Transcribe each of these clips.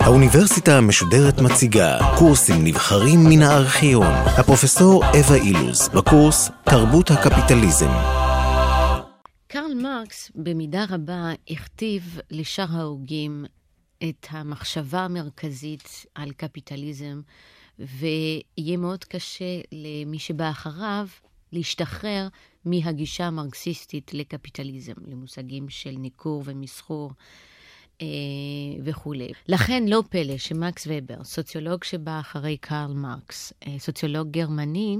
האוניברסיטה המשודרת מציגה קורסים נבחרים מן הארכיון. הפרופסור אווה אילוז, בקורס תרבות הקפיטליזם. קרל מרקס במידה רבה הכתיב לשאר ההוגים את המחשבה המרכזית על קפיטליזם, ויהיה מאוד קשה למי שבא אחריו להשתחרר מהגישה המרקסיסטית לקפיטליזם, למושגים של ניכור ומסחור. אה, וכולי. לכן לא פלא שמקס ובר, סוציולוג שבא אחרי קרל מרקס, אה, סוציולוג גרמני,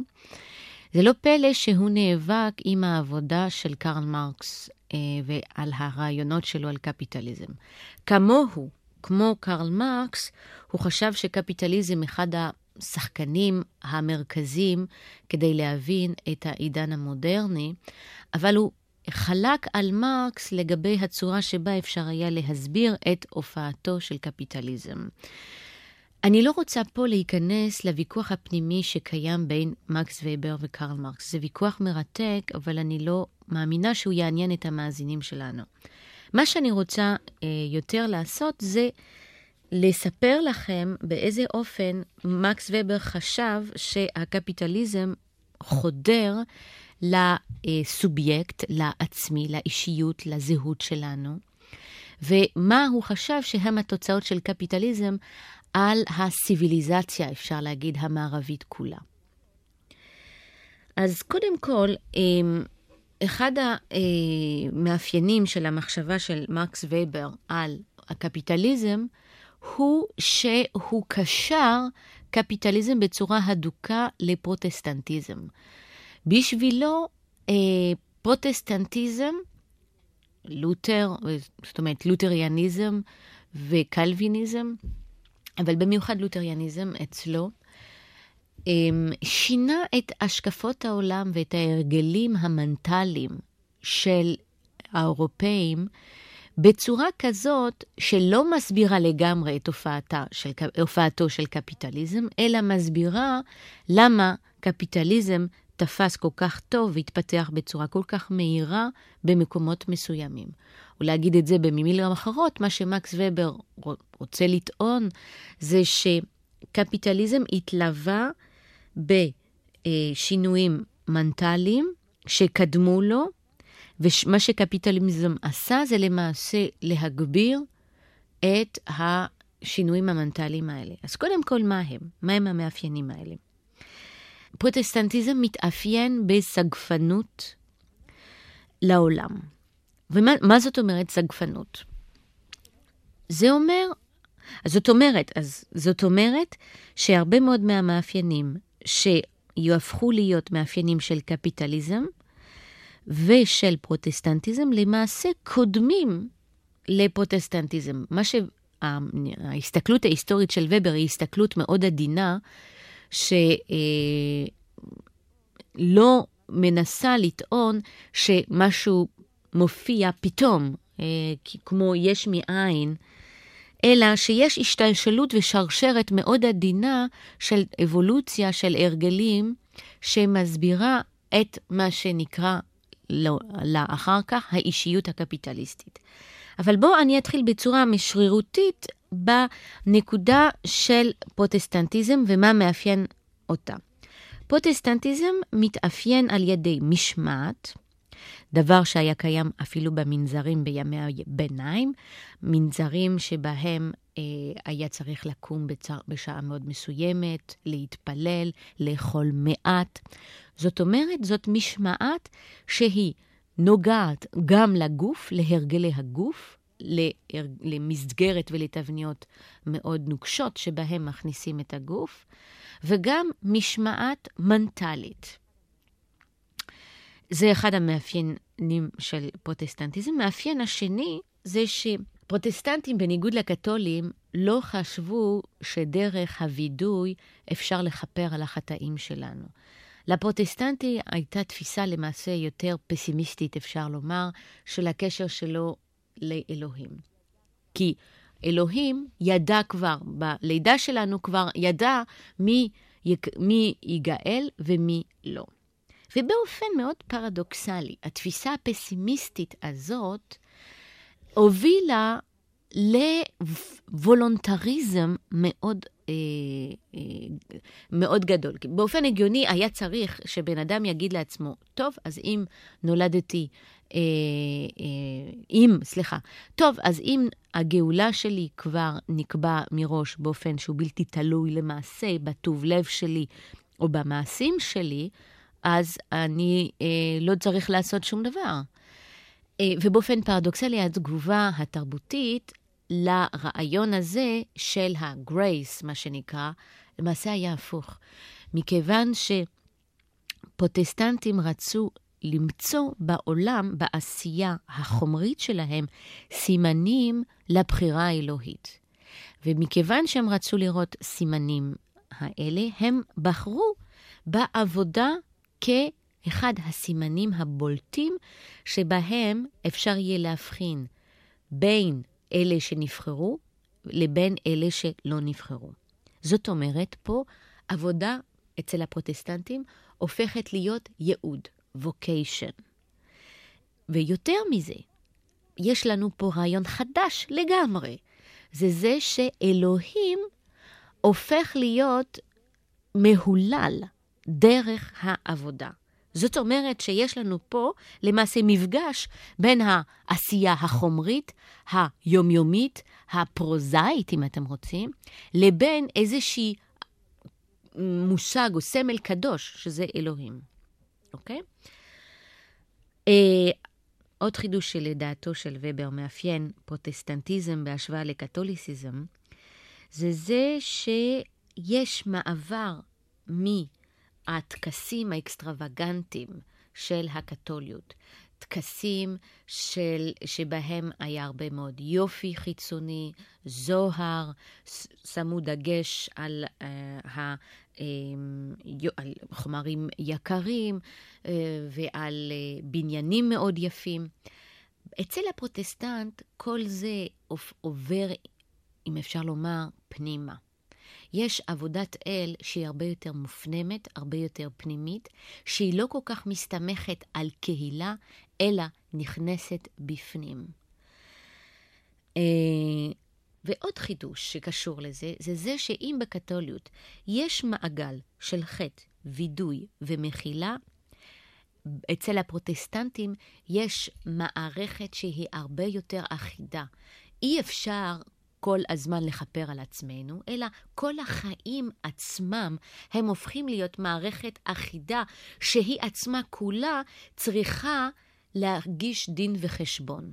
זה לא פלא שהוא נאבק עם העבודה של קרל מרקס אה, ועל הרעיונות שלו על קפיטליזם. כמוהו, כמו קרל מרקס, הוא חשב שקפיטליזם אחד השחקנים המרכזיים כדי להבין את העידן המודרני, אבל הוא חלק על מרקס לגבי הצורה שבה אפשר היה להסביר את הופעתו של קפיטליזם. אני לא רוצה פה להיכנס לוויכוח הפנימי שקיים בין מקס וייבר וקרל מרקס. זה ויכוח מרתק, אבל אני לא מאמינה שהוא יעניין את המאזינים שלנו. מה שאני רוצה אה, יותר לעשות זה לספר לכם באיזה אופן מקס וייבר חשב שהקפיטליזם חודר לסובייקט, לעצמי, לאישיות, לזהות שלנו, ומה הוא חשב שהם התוצאות של קפיטליזם על הסיביליזציה, אפשר להגיד, המערבית כולה. אז קודם כל, אמ, אחד המאפיינים של המחשבה של מרקס וייבר על הקפיטליזם הוא שהוא קשר קפיטליזם בצורה הדוקה לפרוטסטנטיזם. בשבילו אה, פרוטסטנטיזם, לותר, זאת אומרת לותריאניזם וקלוויניזם, אבל במיוחד לותריאניזם אצלו, אה, שינה את השקפות העולם ואת ההרגלים המנטליים של האירופאים בצורה כזאת שלא מסבירה לגמרי את של, הופעתו של קפיטליזם, אלא מסבירה למה קפיטליזם תפס כל כך טוב והתפתח בצורה כל כך מהירה במקומות מסוימים. ולהגיד את זה במילים אחרות, מה שמקס ובר רוצה לטעון זה שקפיטליזם התלווה בשינויים מנטליים שקדמו לו, ומה שקפיטליזם עשה זה למעשה להגביר את השינויים המנטליים האלה. אז קודם כל, מה הם? מה הם המאפיינים האלה? פרוטסטנטיזם מתאפיין בסגפנות לעולם. ומה זאת אומרת סגפנות? זה אומר, זאת אומרת, אז זאת אומרת שהרבה מאוד מהמאפיינים שיהפכו להיות מאפיינים של קפיטליזם ושל פרוטסטנטיזם, למעשה קודמים לפרוטסטנטיזם. מה שההסתכלות ההיסטורית של ובר היא הסתכלות מאוד עדינה, שלא מנסה לטעון שמשהו מופיע פתאום, אה, כמו יש מאין, אלא שיש השתלשלות ושרשרת מאוד עדינה של אבולוציה של הרגלים שמסבירה את מה שנקרא לאחר כך האישיות הקפיטליסטית. אבל בואו אני אתחיל בצורה שרירותית בנקודה של פרוטסטנטיזם ומה מאפיין אותה. פרוטסטנטיזם מתאפיין על ידי משמעת, דבר שהיה קיים אפילו במנזרים בימי הביניים, מנזרים שבהם אה, היה צריך לקום בצהר, בשעה מאוד מסוימת, להתפלל, לאכול מעט. זאת אומרת, זאת משמעת שהיא נוגעת גם לגוף, להרגלי הגוף, למסגרת ולתבניות מאוד נוקשות שבהן מכניסים את הגוף, וגם משמעת מנטלית. זה אחד המאפיינים של פרוטסטנטיזם. מאפיין השני זה שפרוטסטנטים, בניגוד לקתולים, לא חשבו שדרך הווידוי אפשר לכפר על החטאים שלנו. לפרוטסטנטי הייתה תפיסה למעשה יותר פסימיסטית, אפשר לומר, של הקשר שלו לאלוהים. כי אלוהים ידע כבר, בלידה שלנו כבר ידע מי, מי ייגאל ומי לא. ובאופן מאוד פרדוקסלי, התפיסה הפסימיסטית הזאת הובילה לוולונטריזם מאוד, אה, אה, מאוד גדול. באופן הגיוני היה צריך שבן אדם יגיד לעצמו, טוב, אז אם נולדתי, אה, אה, אם, סליחה, טוב, אז אם הגאולה שלי כבר נקבע מראש באופן שהוא בלתי תלוי למעשה, בטוב לב שלי או במעשים שלי, אז אני אה, לא צריך לעשות שום דבר. אה, ובאופן פרדוקסלי, התגובה התרבותית לרעיון הזה של הגרייס, מה שנקרא, למעשה היה הפוך. מכיוון שפרוטסטנטים רצו למצוא בעולם, בעשייה החומרית שלהם, סימנים לבחירה האלוהית. ומכיוון שהם רצו לראות סימנים האלה, הם בחרו בעבודה כאחד הסימנים הבולטים שבהם אפשר יהיה להבחין בין אלה שנבחרו לבין אלה שלא נבחרו. זאת אומרת, פה עבודה אצל הפרוטסטנטים הופכת להיות ייעוד, vocation. ויותר מזה, יש לנו פה רעיון חדש לגמרי. זה זה שאלוהים הופך להיות מהולל דרך העבודה. זאת אומרת שיש לנו פה למעשה מפגש בין העשייה החומרית, היומיומית, הפרוזאית, אם אתם רוצים, לבין איזושהי מושג או סמל קדוש, שזה אלוהים. אוקיי? אה, עוד חידוש שלדעתו של ובר מאפיין פרוטסטנטיזם בהשוואה לקתוליסיזם, זה זה שיש מעבר מ... הטקסים האקסטרווגנטיים של הקתוליות. טקסים של, שבהם היה הרבה מאוד יופי חיצוני, זוהר, שמו דגש על, uh, ה, uh, על חומרים יקרים uh, ועל uh, בניינים מאוד יפים. אצל הפרוטסטנט כל זה עובר, אם אפשר לומר, פנימה. יש עבודת אל שהיא הרבה יותר מופנמת, הרבה יותר פנימית, שהיא לא כל כך מסתמכת על קהילה, אלא נכנסת בפנים. אה, ועוד חידוש שקשור לזה, זה זה שאם בקתוליות יש מעגל של חטא, וידוי ומחילה, אצל הפרוטסטנטים יש מערכת שהיא הרבה יותר אחידה. אי אפשר כל הזמן לכפר על עצמנו, אלא כל החיים עצמם הם הופכים להיות מערכת אחידה, שהיא עצמה כולה צריכה להרגיש דין וחשבון.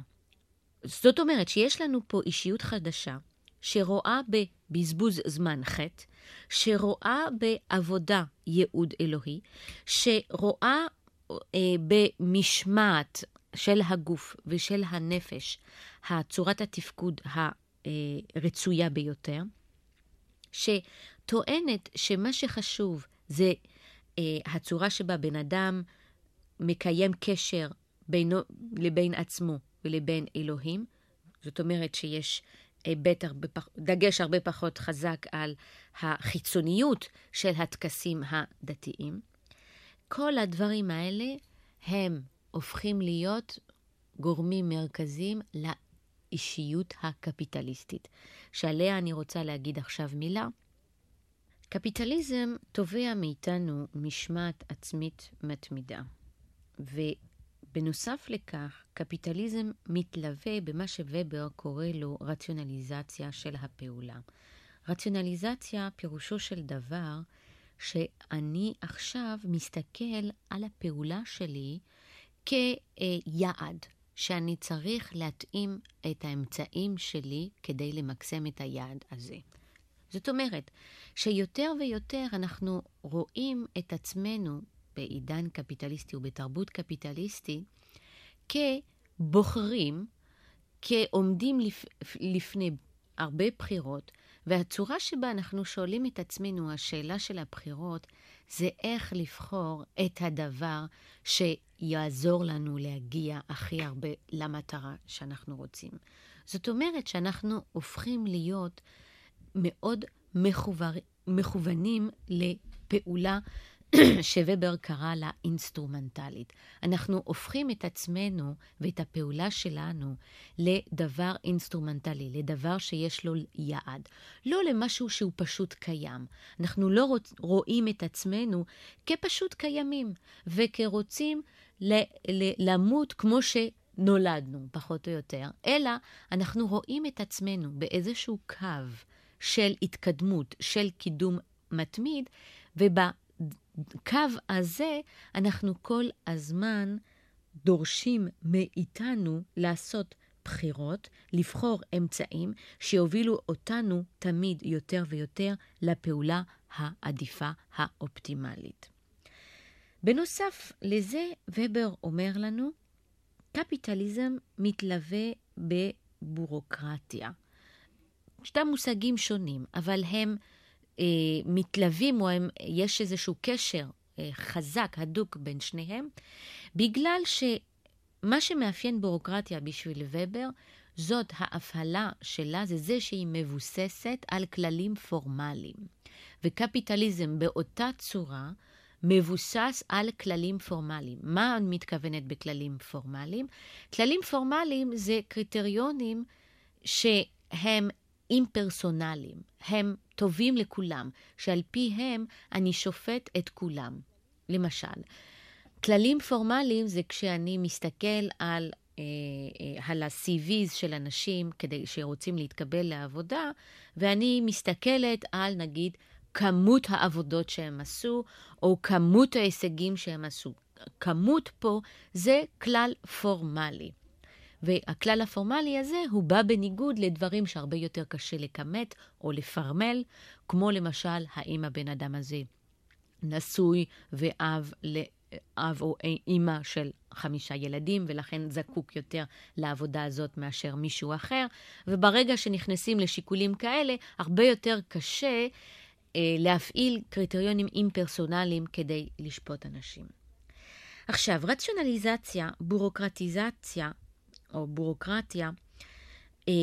זאת אומרת שיש לנו פה אישיות חדשה, שרואה בבזבוז זמן חטא, שרואה בעבודה ייעוד אלוהי, שרואה אה, במשמעת של הגוף ושל הנפש, הצורת התפקוד רצויה ביותר, שטוענת שמה שחשוב זה אה, הצורה שבה בן אדם מקיים קשר בינו לבין עצמו ולבין אלוהים. זאת אומרת שיש היבט הרבה פח, דגש הרבה פחות חזק על החיצוניות של הטקסים הדתיים. כל הדברים האלה הם הופכים להיות גורמים מרכזיים האישיות הקפיטליסטית, שעליה אני רוצה להגיד עכשיו מילה. קפיטליזם תובע מאיתנו משמעת עצמית מתמידה, ובנוסף לכך, קפיטליזם מתלווה במה שובר קורא לו רציונליזציה של הפעולה. רציונליזציה פירושו של דבר שאני עכשיו מסתכל על הפעולה שלי כיעד, שאני צריך להתאים את האמצעים שלי כדי למקסם את היעד הזה. זאת אומרת, שיותר ויותר אנחנו רואים את עצמנו בעידן קפיטליסטי ובתרבות קפיטליסטי כבוחרים, כעומדים לפ... לפני הרבה בחירות, והצורה שבה אנחנו שואלים את עצמנו, השאלה של הבחירות, זה איך לבחור את הדבר שיעזור לנו להגיע הכי הרבה למטרה שאנחנו רוצים. זאת אומרת שאנחנו הופכים להיות מאוד מכוונים לפעולה שובר קרא לה אינסטרומנטלית. אנחנו הופכים את עצמנו ואת הפעולה שלנו לדבר אינסטרומנטלי, לדבר שיש לו יעד. לא למשהו שהוא פשוט קיים. אנחנו לא רוצ, רואים את עצמנו כפשוט קיימים, וכרוצים ל, ל, למות כמו ש... נולדנו, פחות או יותר, אלא אנחנו רואים את עצמנו באיזשהו קו של התקדמות, של קידום מתמיד, ובקו הזה אנחנו כל הזמן דורשים מאיתנו לעשות בחירות, לבחור אמצעים שיובילו אותנו תמיד יותר ויותר לפעולה העדיפה האופטימלית. בנוסף לזה, ובר אומר לנו, קפיטליזם מתלווה בבורוקרטיה. שתי מושגים שונים, אבל הם אה, מתלווים, או הם, יש איזשהו קשר אה, חזק, הדוק בין שניהם, בגלל שמה שמאפיין בורוקרטיה בשביל ובר, זאת ההפעלה שלה, זה זה שהיא מבוססת על כללים פורמליים. וקפיטליזם באותה צורה מבוסס על כללים פורמליים. מה אני מתכוונת בכללים פורמליים? כללים פורמליים זה קריטריונים שהם אימפרסונליים, הם טובים לכולם, שעל פיהם אני שופט את כולם. למשל, כללים פורמליים זה כשאני מסתכל על, אה, אה, על ה-CVs של אנשים כדי שרוצים להתקבל לעבודה, ואני מסתכלת על נגיד כמות העבודות שהם עשו, או כמות ההישגים שהם עשו. כמות פה זה כלל פורמלי. והכלל הפורמלי הזה הוא בא בניגוד לדברים שהרבה יותר קשה לכמת או לפרמל, כמו למשל, האם הבן אדם הזה נשוי ואב אב או אימא של חמישה ילדים, ולכן זקוק יותר לעבודה הזאת מאשר מישהו אחר. וברגע שנכנסים לשיקולים כאלה, הרבה יותר קשה אה, להפעיל קריטריונים אימפרסונליים כדי לשפוט אנשים. עכשיו, רציונליזציה, בורוקרטיזציה או בורוקרטיה, אה,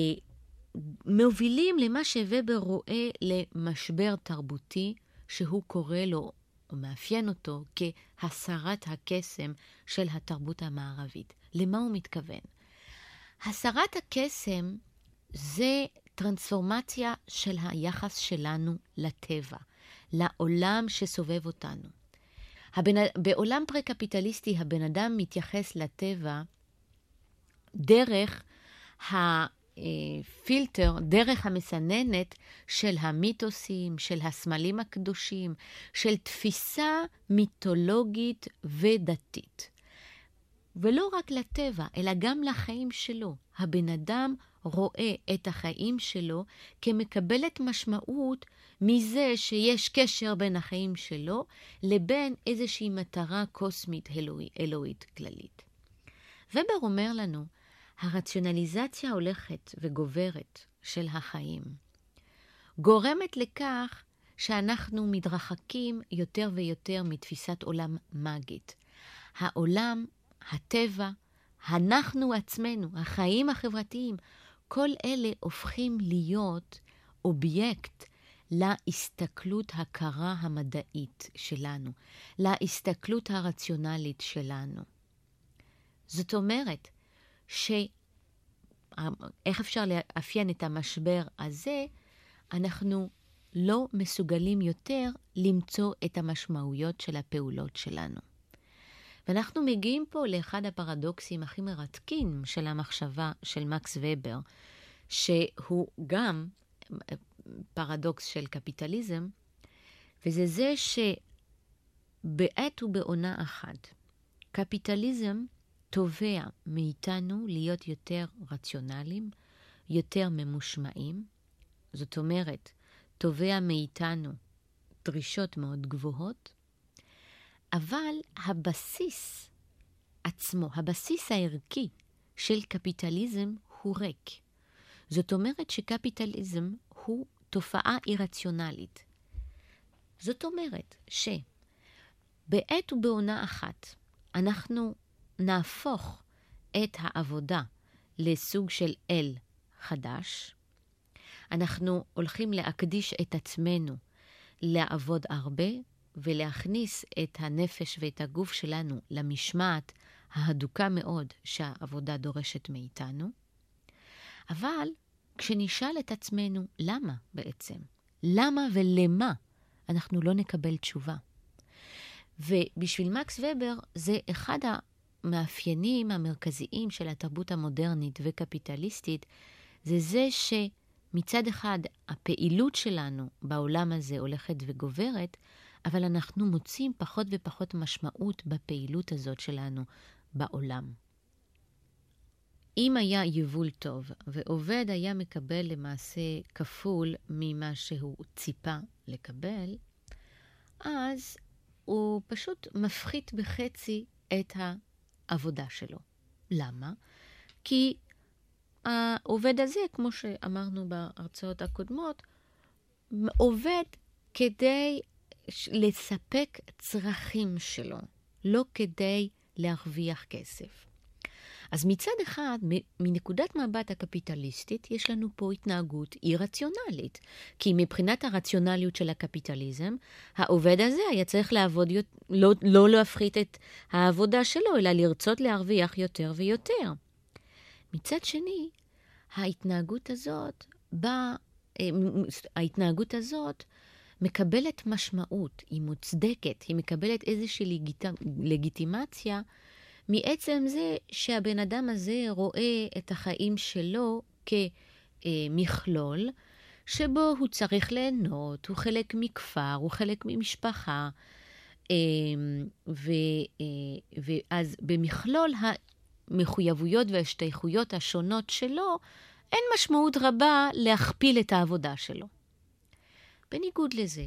מובילים למה שובר רואה למשבר תרבותי, שהוא קורא לו, או מאפיין אותו, כהסרת הקסם של התרבות המערבית. למה הוא מתכוון? הסרת הקסם זה טרנספורמציה של היחס שלנו לטבע, לעולם שסובב אותנו. הבן, בעולם פרה-קפיטליסטי הבן אדם מתייחס לטבע דרך הפילטר, דרך המסננת של המיתוסים, של הסמלים הקדושים, של תפיסה מיתולוגית ודתית. ולא רק לטבע, אלא גם לחיים שלו. הבן אדם רואה את החיים שלו כמקבלת משמעות מזה שיש קשר בין החיים שלו לבין איזושהי מטרה קוסמית אלוהי, אלוהית כללית. ובר אומר לנו, הרציונליזציה הולכת וגוברת של החיים גורמת לכך שאנחנו מתרחקים יותר ויותר מתפיסת עולם מאגית. העולם, הטבע, אנחנו עצמנו, החיים החברתיים, כל אלה הופכים להיות אובייקט להסתכלות הקרה המדעית שלנו, להסתכלות הרציונלית שלנו. זאת אומרת, שאיך אפשר לאפיין את המשבר הזה? אנחנו לא מסוגלים יותר למצוא את המשמעויות של הפעולות שלנו. ואנחנו מגיעים פה לאחד הפרדוקסים הכי מרתקים של המחשבה של מקס ובר, שהוא גם פרדוקס של קפיטליזם, וזה זה שבעת ובעונה אחת, קפיטליזם תובע מאיתנו להיות יותר רציונליים, יותר ממושמעים, זאת אומרת, תובע מאיתנו דרישות מאוד גבוהות, אבל הבסיס עצמו, הבסיס הערכי של קפיטליזם הוא ריק. זאת אומרת שקפיטליזם הוא תופעה אירציונלית. זאת אומרת שבעת ובעונה אחת אנחנו נהפוך את העבודה לסוג של אל חדש, אנחנו הולכים להקדיש את עצמנו לעבוד הרבה, ולהכניס את הנפש ואת הגוף שלנו למשמעת ההדוקה מאוד שהעבודה דורשת מאיתנו. אבל כשנשאל את עצמנו למה בעצם, למה ולמה, אנחנו לא נקבל תשובה. ובשביל מקס ובר זה אחד המאפיינים המרכזיים של התרבות המודרנית וקפיטליסטית, זה זה שמצד אחד הפעילות שלנו בעולם הזה הולכת וגוברת, אבל אנחנו מוצאים פחות ופחות משמעות בפעילות הזאת שלנו בעולם. אם היה יבול טוב, ועובד היה מקבל למעשה כפול ממה שהוא ציפה לקבל, אז הוא פשוט מפחית בחצי את העבודה שלו. למה? כי העובד הזה, כמו שאמרנו בהרצאות הקודמות, עובד כדי לספק צרכים שלו, לא כדי להרוויח כסף. אז מצד אחד, מנקודת מבט הקפיטליסטית, יש לנו פה התנהגות אי-רציונלית. כי מבחינת הרציונליות של הקפיטליזם, העובד הזה היה צריך לעבוד, לא, לא להפחית את העבודה שלו, אלא לרצות להרוויח יותר ויותר. מצד שני, ההתנהגות הזאת באה, אה, ההתנהגות הזאת מקבלת משמעות, היא מוצדקת, היא מקבלת איזושהי לגיט... לגיטימציה מעצם זה שהבן אדם הזה רואה את החיים שלו כמכלול, שבו הוא צריך ליהנות, הוא חלק מכפר, הוא חלק ממשפחה, אמ, ו, אה, ואז במכלול המחויבויות וההשתייכויות השונות שלו, אין משמעות רבה להכפיל את העבודה שלו. בניגוד לזה,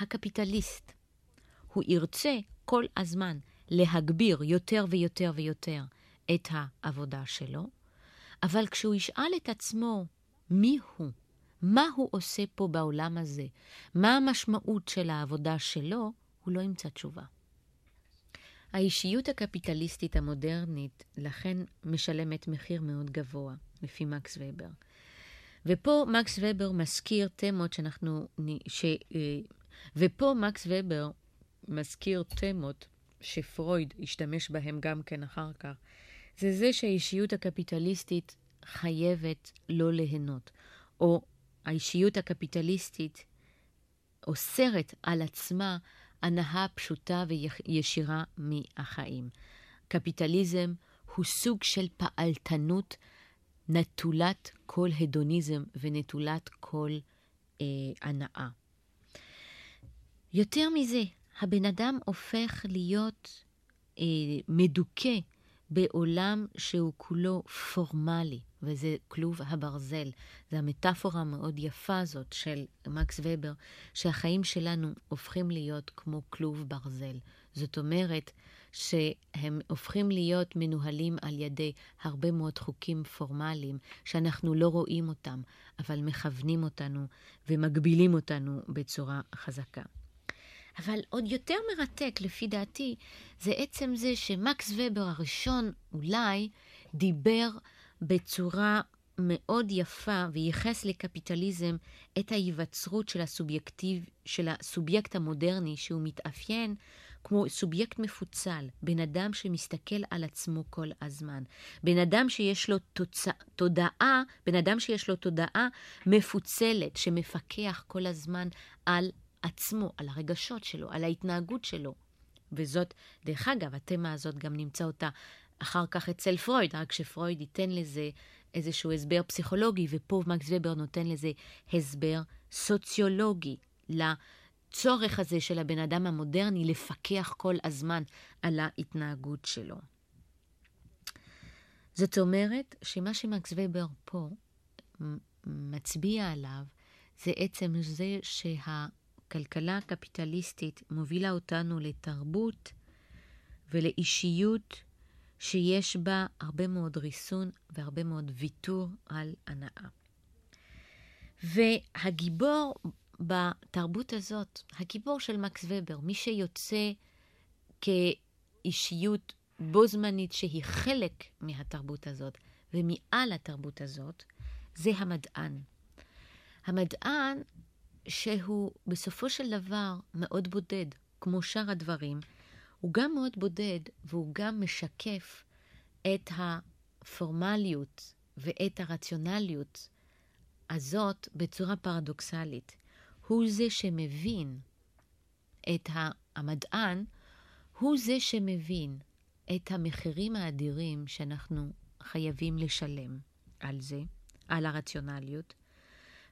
הקפיטליסט, הוא ירצה כל הזמן להגביר יותר ויותר ויותר את העבודה שלו, אבל כשהוא ישאל את עצמו מי הוא, מה הוא עושה פה בעולם הזה, מה המשמעות של העבודה שלו, הוא לא ימצא תשובה. האישיות הקפיטליסטית המודרנית לכן משלמת מחיר מאוד גבוה, לפי מקס ובר. ופה מקס ובר מזכיר תמות שאנחנו... ש, אה, ופה מקס ובר מזכיר תמות שפרויד השתמש בהם גם כן אחר כך, זה זה שהאישיות הקפיטליסטית חייבת לא ליהנות, או האישיות הקפיטליסטית אוסרת על עצמה הנאה פשוטה וישירה מהחיים. קפיטליזם הוא סוג של פעלתנות נטולת כל הדוניזם ונטולת כל אה, הנאה. יותר מזה, הבן אדם הופך להיות אה, מדוכא בעולם שהוא כולו פורמלי, וזה כלוב הברזל. זו המטאפורה המאוד יפה הזאת של מקס ובר, שהחיים שלנו הופכים להיות כמו כלוב ברזל. זאת אומרת שהם הופכים להיות מנוהלים על ידי הרבה מאוד חוקים פורמליים, שאנחנו לא רואים אותם, אבל מכוונים אותנו ומגבילים אותנו בצורה חזקה. אבל עוד יותר מרתק, לפי דעתי, זה עצם זה שמקס ובר הראשון אולי דיבר בצורה מאוד יפה וייחס לקפיטליזם את ההיווצרות של, הסובייקטיב, של הסובייקט המודרני, שהוא מתאפיין כמו סובייקט מפוצל, בן אדם שמסתכל על עצמו כל הזמן. בן אדם שיש לו תוצא, תודעה, בן אדם שיש לו תודעה מפוצלת, שמפקח כל הזמן על עצמו, על הרגשות שלו, על ההתנהגות שלו. וזאת, דרך אגב, התמה הזאת גם נמצא אותה אחר כך אצל פרויד, רק שפרויד ייתן לזה איזשהו הסבר פסיכולוגי, ופה מקס ובר נותן לזה הסבר סוציולוגי לצורך הזה של הבן אדם המודרני לפקח כל הזמן על ההתנהגות שלו. זאת אומרת שמה שמקס ובר פה מצביע עליו זה עצם זה שה... הכלכלה הקפיטליסטית מובילה אותנו לתרבות ולאישיות שיש בה הרבה מאוד ריסון והרבה מאוד ויתור על הנאה. והגיבור בתרבות הזאת, הגיבור של מקס ובר, מי שיוצא כאישיות בו זמנית שהיא חלק מהתרבות הזאת ומעל התרבות הזאת, זה המדען. המדען שהוא בסופו של דבר מאוד בודד, כמו שאר הדברים. הוא גם מאוד בודד, והוא גם משקף את הפורמליות ואת הרציונליות הזאת בצורה פרדוקסלית. הוא זה שמבין את המדען, הוא זה שמבין את המחירים האדירים שאנחנו חייבים לשלם על זה, על הרציונליות,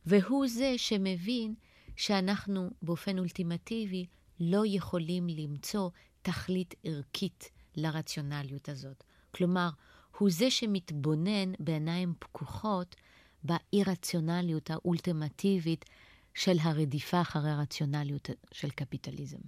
והוא זה שמבין שאנחנו באופן אולטימטיבי לא יכולים למצוא תכלית ערכית לרציונליות הזאת. כלומר, הוא זה שמתבונן בעיניים פקוחות באי-רציונליות האולטימטיבית של הרדיפה אחרי הרציונליות של קפיטליזם.